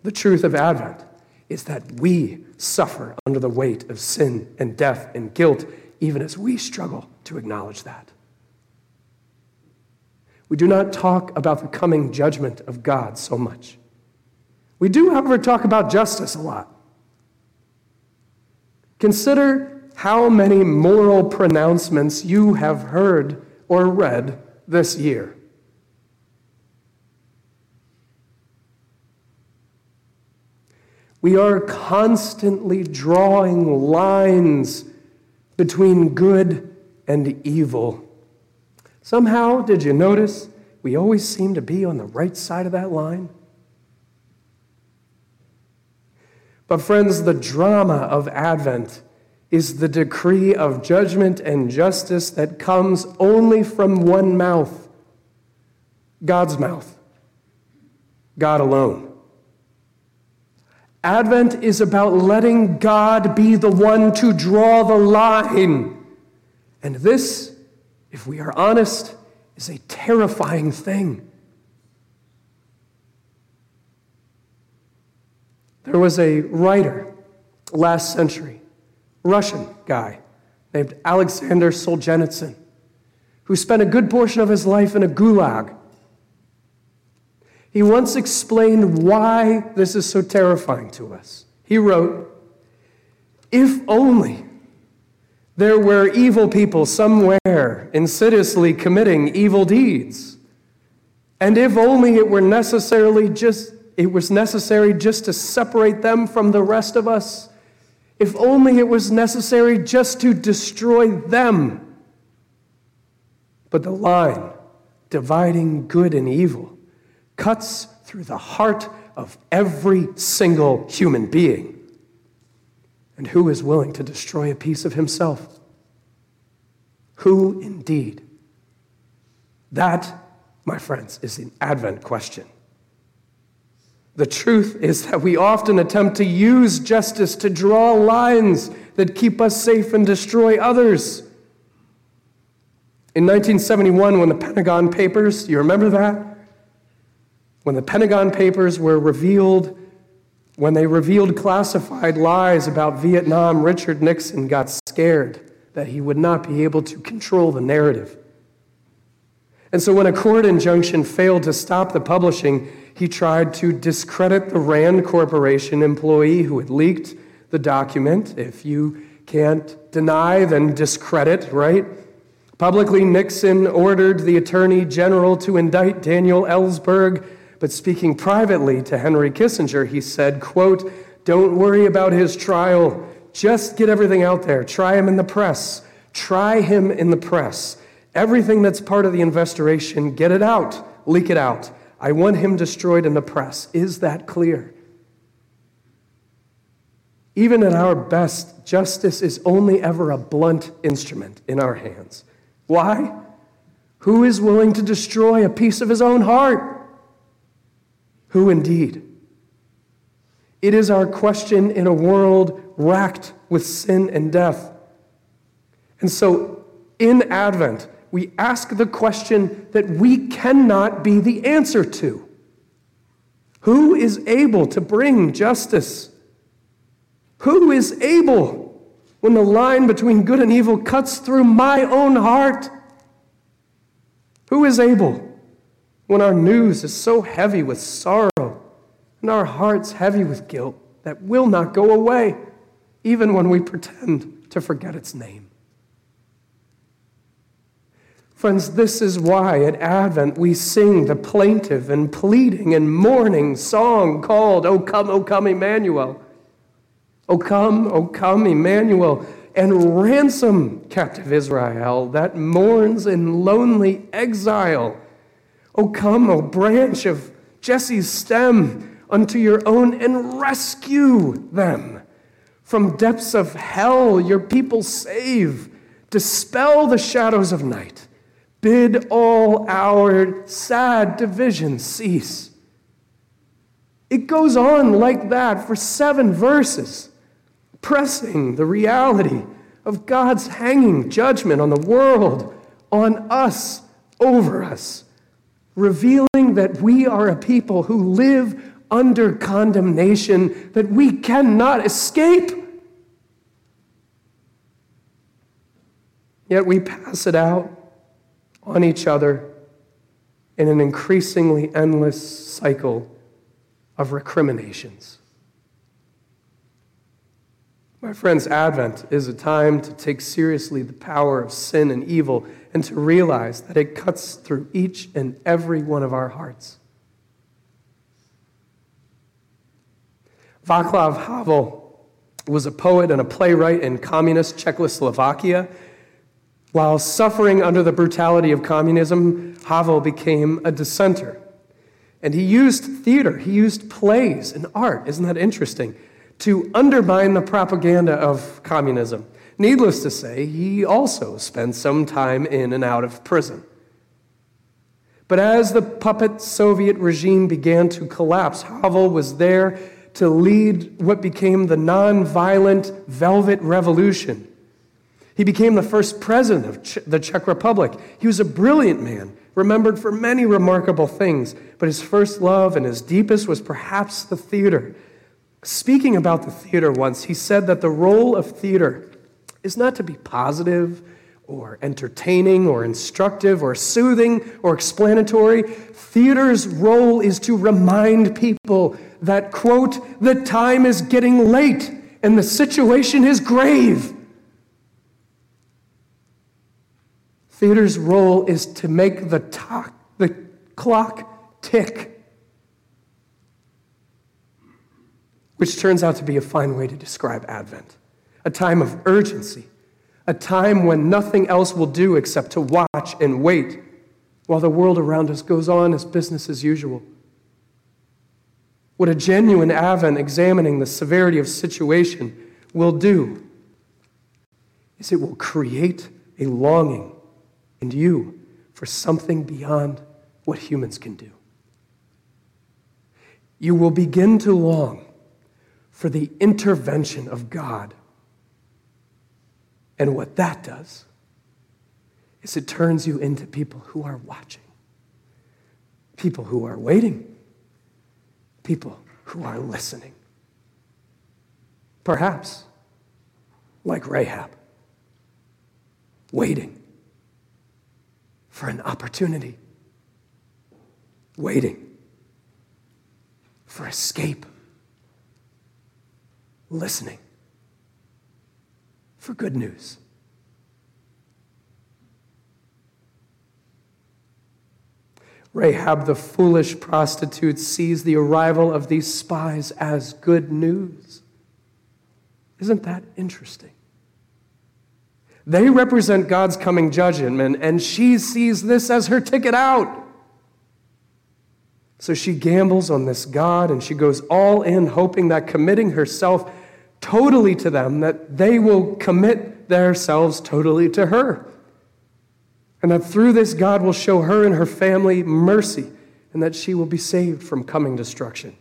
The truth of Advent is that we suffer under the weight of sin and death and guilt, even as we struggle to acknowledge that. We do not talk about the coming judgment of God so much. We do, however, talk about justice a lot. Consider how many moral pronouncements you have heard or read this year. We are constantly drawing lines between good and evil. Somehow, did you notice we always seem to be on the right side of that line? But, friends, the drama of Advent is the decree of judgment and justice that comes only from one mouth God's mouth, God alone. Advent is about letting God be the one to draw the line. And this, if we are honest, is a terrifying thing. There was a writer last century, Russian guy, named Alexander Solzhenitsyn, who spent a good portion of his life in a gulag. He once explained why this is so terrifying to us. He wrote, If only there were evil people somewhere insidiously committing evil deeds, and if only it were necessarily just it was necessary just to separate them from the rest of us, if only it was necessary just to destroy them. But the line dividing good and evil cuts through the heart of every single human being. And who is willing to destroy a piece of himself? Who indeed? That, my friends, is the Advent question. The truth is that we often attempt to use justice to draw lines that keep us safe and destroy others. In 1971, when the Pentagon Papers, you remember that? When the Pentagon Papers were revealed, when they revealed classified lies about Vietnam, Richard Nixon got scared that he would not be able to control the narrative. And so, when a court injunction failed to stop the publishing, he tried to discredit the RAND Corporation employee who had leaked the document. If you can't deny, then discredit, right? Publicly, Nixon ordered the Attorney General to indict Daniel Ellsberg, but speaking privately to Henry Kissinger, he said, quote, Don't worry about his trial. Just get everything out there. Try him in the press. Try him in the press. Everything that's part of the investigation, get it out. Leak it out. I want him destroyed in the press. Is that clear? Even at our best, justice is only ever a blunt instrument in our hands. Why? Who is willing to destroy a piece of his own heart? Who indeed? It is our question in a world racked with sin and death. And so, in Advent, we ask the question that we cannot be the answer to Who is able to bring justice? Who is able when the line between good and evil cuts through my own heart? Who is able when our news is so heavy with sorrow and our hearts heavy with guilt that will not go away, even when we pretend to forget its name? Friends, this is why at Advent we sing the plaintive and pleading and mourning song called, O come, O come, Emmanuel. O come, O come, Emmanuel, and ransom captive Israel that mourns in lonely exile. O come, O branch of Jesse's stem, unto your own and rescue them. From depths of hell, your people save. Dispel the shadows of night Bid all our sad divisions cease. It goes on like that for seven verses, pressing the reality of God's hanging judgment on the world, on us, over us, revealing that we are a people who live under condemnation that we cannot escape. Yet we pass it out on each other in an increasingly endless cycle of recriminations. My friends, Advent is a time to take seriously the power of sin and evil and to realize that it cuts through each and every one of our hearts. Václav Havel was a poet and a playwright in communist Czechoslovakia while suffering under the brutality of communism, Havel became a dissenter. And he used theater, he used plays and art, isn't that interesting, to undermine the propaganda of communism. Needless to say, he also spent some time in and out of prison. But as the puppet Soviet regime began to collapse, Havel was there to lead what became the nonviolent Velvet Revolution he became the first president of the Czech Republic. He was a brilliant man, remembered for many remarkable things, but his first love and his deepest was perhaps the theater. Speaking about the theater once, he said that the role of theater is not to be positive or entertaining or instructive or soothing or explanatory. Theater's role is to remind people that, quote, the time is getting late and the situation is grave. Theater's role is to make the, talk, the clock tick, which turns out to be a fine way to describe Advent a time of urgency, a time when nothing else will do except to watch and wait while the world around us goes on as business as usual. What a genuine Advent examining the severity of situation will do is it will create a longing and you for something beyond what humans can do. you will begin to long for the intervention of God. And what that does is it turns you into people who are watching, people who are waiting, people who are listening. Perhaps like Rahab, waiting for an opportunity, waiting for escape, listening for good news. Rahab, the foolish prostitute, sees the arrival of these spies as good news. Isn't that interesting? They represent God's coming judgment, and she sees this as her ticket out. So she gambles on this God and she goes all in, hoping that committing herself totally to them, that they will commit themselves totally to her. And that through this, God will show her and her family mercy, and that she will be saved from coming destruction.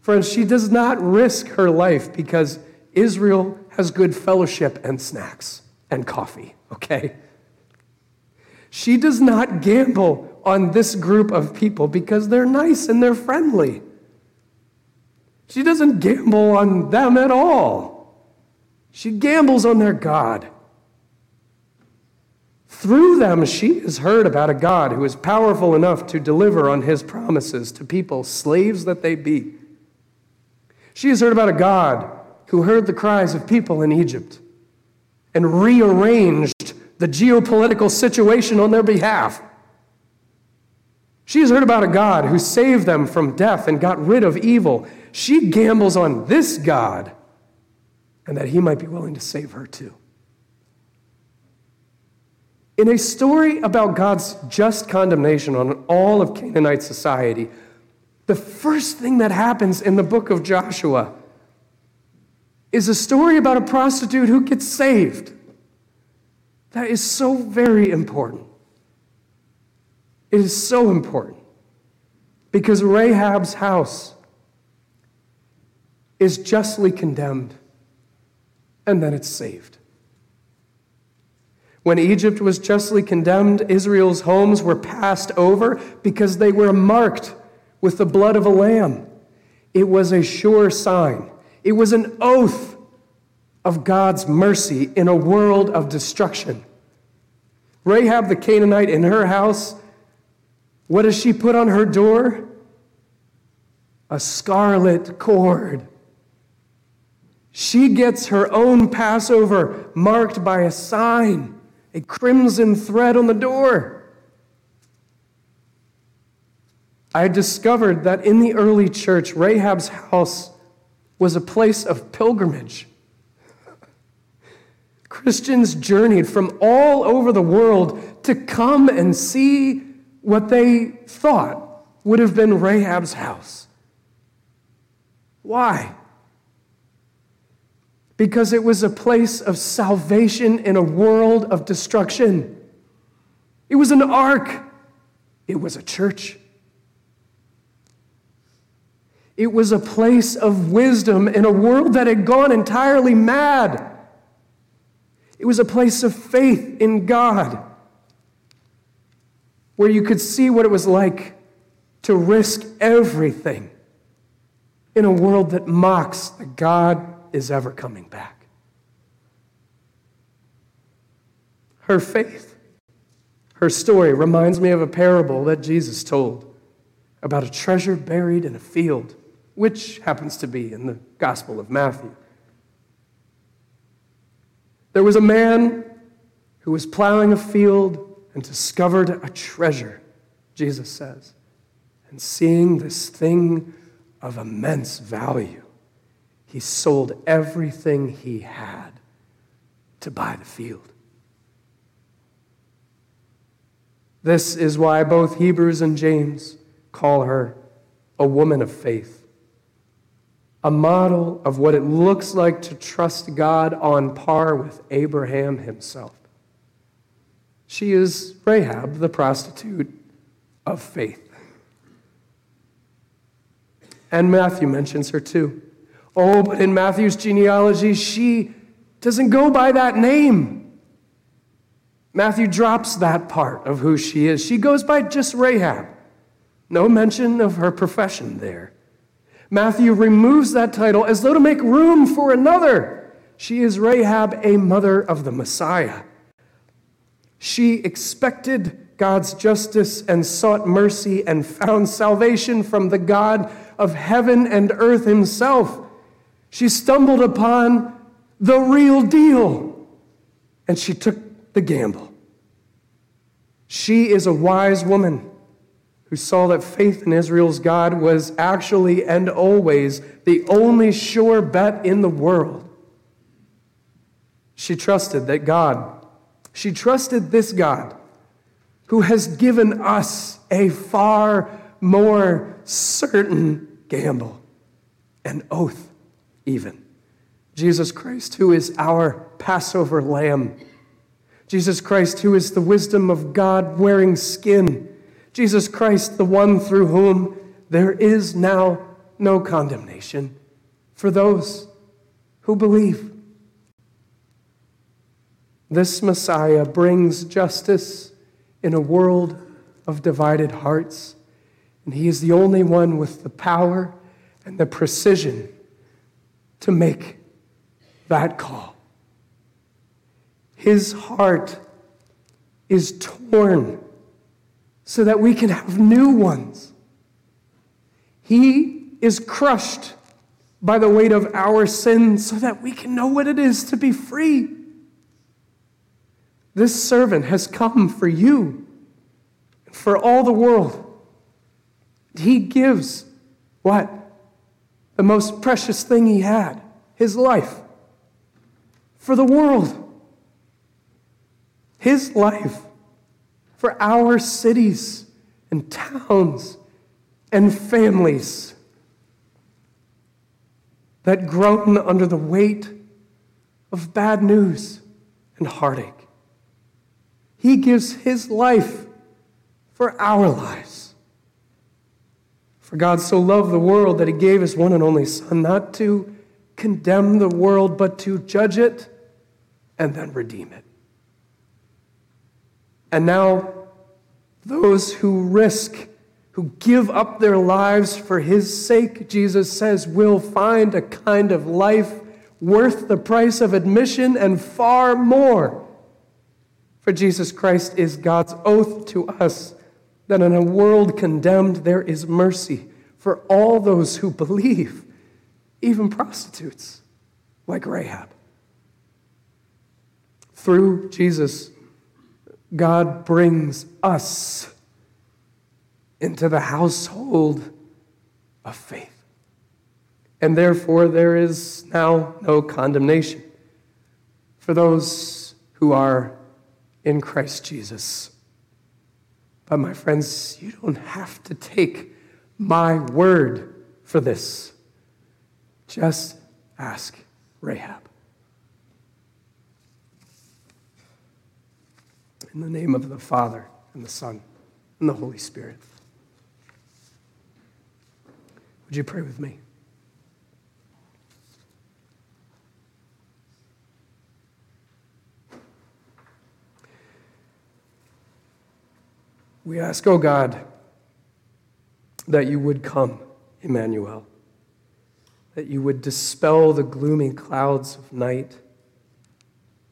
Friends, she does not risk her life because Israel has good fellowship and snacks and coffee, okay? She does not gamble on this group of people because they're nice and they're friendly. She doesn't gamble on them at all. She gambles on their God. Through them, she has heard about a God who is powerful enough to deliver on his promises to people, slaves that they be. She has heard about a God who heard the cries of people in Egypt and rearranged the geopolitical situation on their behalf. She has heard about a God who saved them from death and got rid of evil. She gambles on this God and that he might be willing to save her too. In a story about God's just condemnation on all of Canaanite society, the first thing that happens in the book of Joshua is a story about a prostitute who gets saved. That is so very important. It is so important because Rahab's house is justly condemned and then it's saved. When Egypt was justly condemned, Israel's homes were passed over because they were marked with the blood of a lamb. It was a sure sign, it was an oath of God's mercy in a world of destruction. Rahab the Canaanite in her house, what does she put on her door? A scarlet cord. She gets her own Passover marked by a sign a crimson thread on the door. I discovered that in the early church, Rahab's house was a place of pilgrimage. Christians journeyed from all over the world to come and see what they thought would have been Rahab's house. Why? because it was a place of salvation in a world of destruction. It was an ark, it was a church. It was a place of wisdom in a world that had gone entirely mad. It was a place of faith in God where you could see what it was like to risk everything in a world that mocks that God is ever coming back. Her faith, her story reminds me of a parable that Jesus told about a treasure buried in a field, which happens to be in the Gospel of Matthew. There was a man who was plowing a field and discovered a treasure, Jesus says. And seeing this thing of immense value, he sold everything he had to buy the field. This is why both Hebrews and James call her a woman of faith, a model of what it looks like to trust God on par with Abraham himself. She is Rahab, the prostitute of faith. And Matthew mentions her too. Oh, but in Matthew's genealogy, she doesn't go by that name. Matthew drops that part of who she is. She goes by just Rahab. No mention of her profession there. Matthew removes that title as though to make room for another. She is Rahab, a mother of the Messiah. She expected God's justice and sought mercy and found salvation from the God of heaven and earth himself. She stumbled upon the real deal and she took the gamble. She is a wise woman who saw that faith in Israel's God was actually and always the only sure bet in the world. She trusted that God, she trusted this God who has given us a far more certain gamble, an oath, even. Jesus Christ, who is our Passover lamb. Jesus Christ, who is the wisdom of God wearing skin Jesus Christ, the one through whom there is now no condemnation for those who believe. This Messiah brings justice in a world of divided hearts, and he is the only one with the power and the precision to make that call. His heart is torn so that we can have new ones. He is crushed by the weight of our sin so that we can know what it is to be free. This servant has come for you, for all the world. He gives what? The most precious thing he had his life for the world. His life for our cities and towns and families that groan under the weight of bad news and heartache. He gives his life for our lives. For God so loved the world that he gave his one and only Son, not to condemn the world, but to judge it and then redeem it. And now, those who risk, who give up their lives for his sake, Jesus says, will find a kind of life worth the price of admission and far more. For Jesus Christ is God's oath to us that in a world condemned, there is mercy for all those who believe, even prostitutes like Rahab. Through Jesus, God brings us into the household of faith. And therefore, there is now no condemnation for those who are in Christ Jesus. But, my friends, you don't have to take my word for this. Just ask Rahab. In the name of the Father, and the Son, and the Holy Spirit. Would you pray with me? We ask, oh God, that you would come, Emmanuel, that you would dispel the gloomy clouds of night,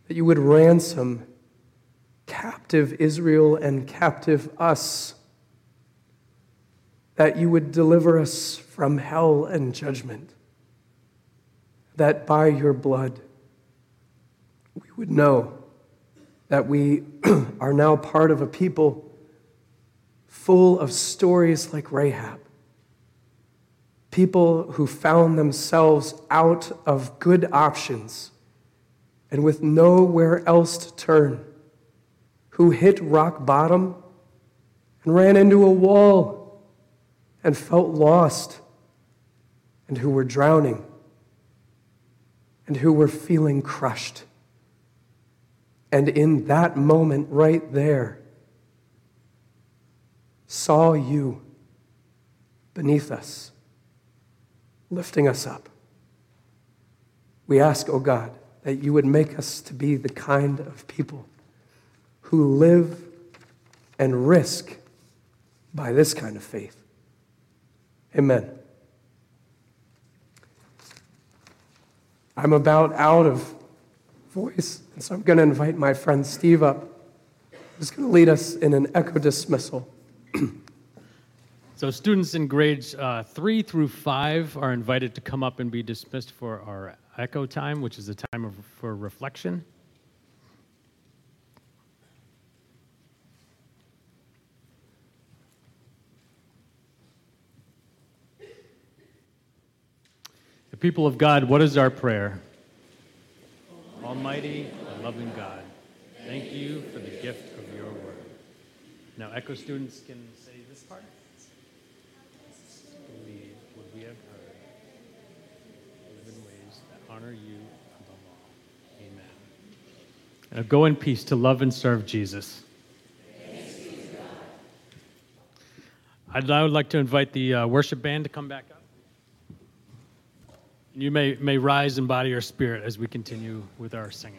that you would ransom captive Israel and captive us, that you would deliver us from hell and judgment, that by your blood we would know that we are now part of a people full of stories like Rahab. People who found themselves out of good options and with nowhere else to turn who hit rock bottom and ran into a wall and felt lost, and who were drowning, and who were feeling crushed. And in that moment, right there, saw you beneath us lifting us up. We ask, O oh God, that you would make us to be the kind of people who live and risk by this kind of faith. Amen. I'm about out of voice, and so I'm going to invite my friend Steve up, who's going to lead us in an echo dismissal. so, students in grades uh, three through five are invited to come up and be dismissed for our echo time, which is a time of, for reflection. People of God, what is our prayer? Almighty and loving God, thank you for the gift of your word. Now, Echo students can say this part. Believe what we have heard. Live in ways that honor you above all. Amen. Now, go in peace to love and serve Jesus. I'd, I would like to invite the uh, worship band to come back up. You may, may rise in body or spirit as we continue with our singing.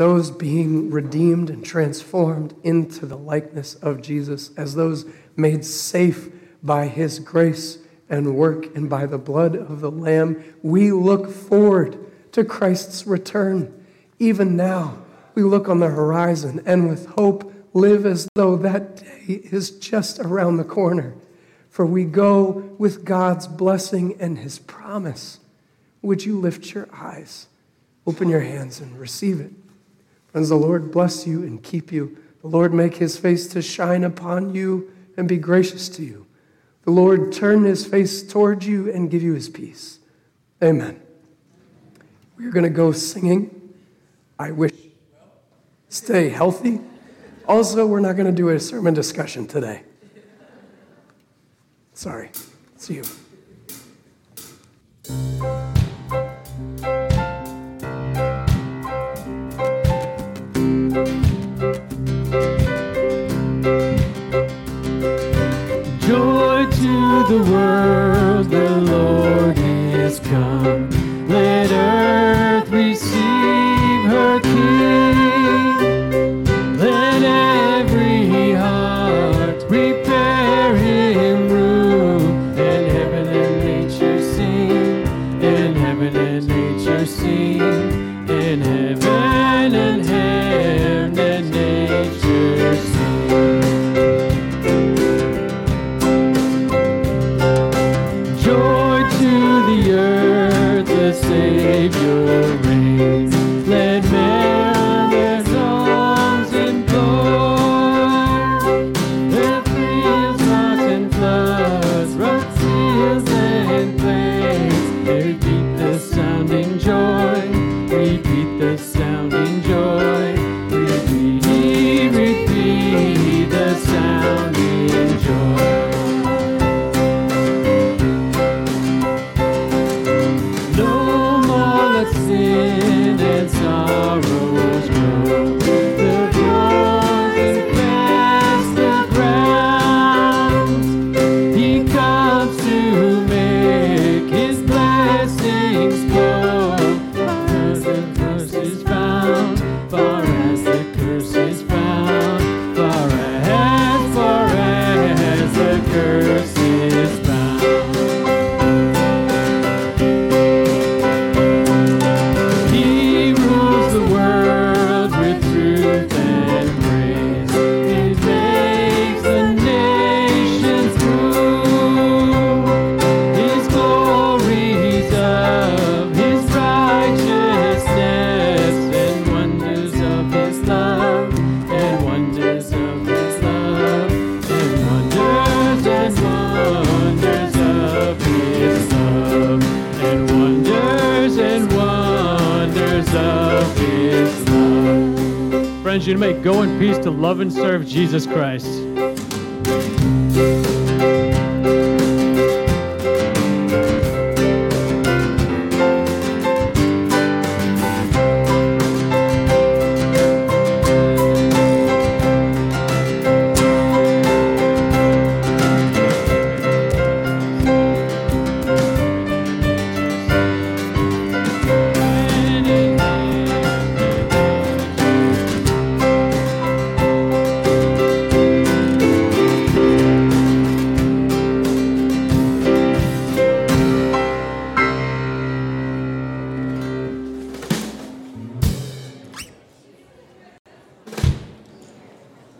Those being redeemed and transformed into the likeness of Jesus, as those made safe by his grace and work and by the blood of the Lamb, we look forward to Christ's return. Even now, we look on the horizon and with hope live as though that day is just around the corner. For we go with God's blessing and his promise. Would you lift your eyes? Open your hands and receive it. Friends, the Lord bless you and keep you. The Lord make his face to shine upon you and be gracious to you. The Lord turn his face toward you and give you his peace. Amen. We're going to go singing. I wish. Stay healthy. Also, we're not going to do a sermon discussion today. Sorry. See you. The world, the Lord is come. Let earth Jesus Christ.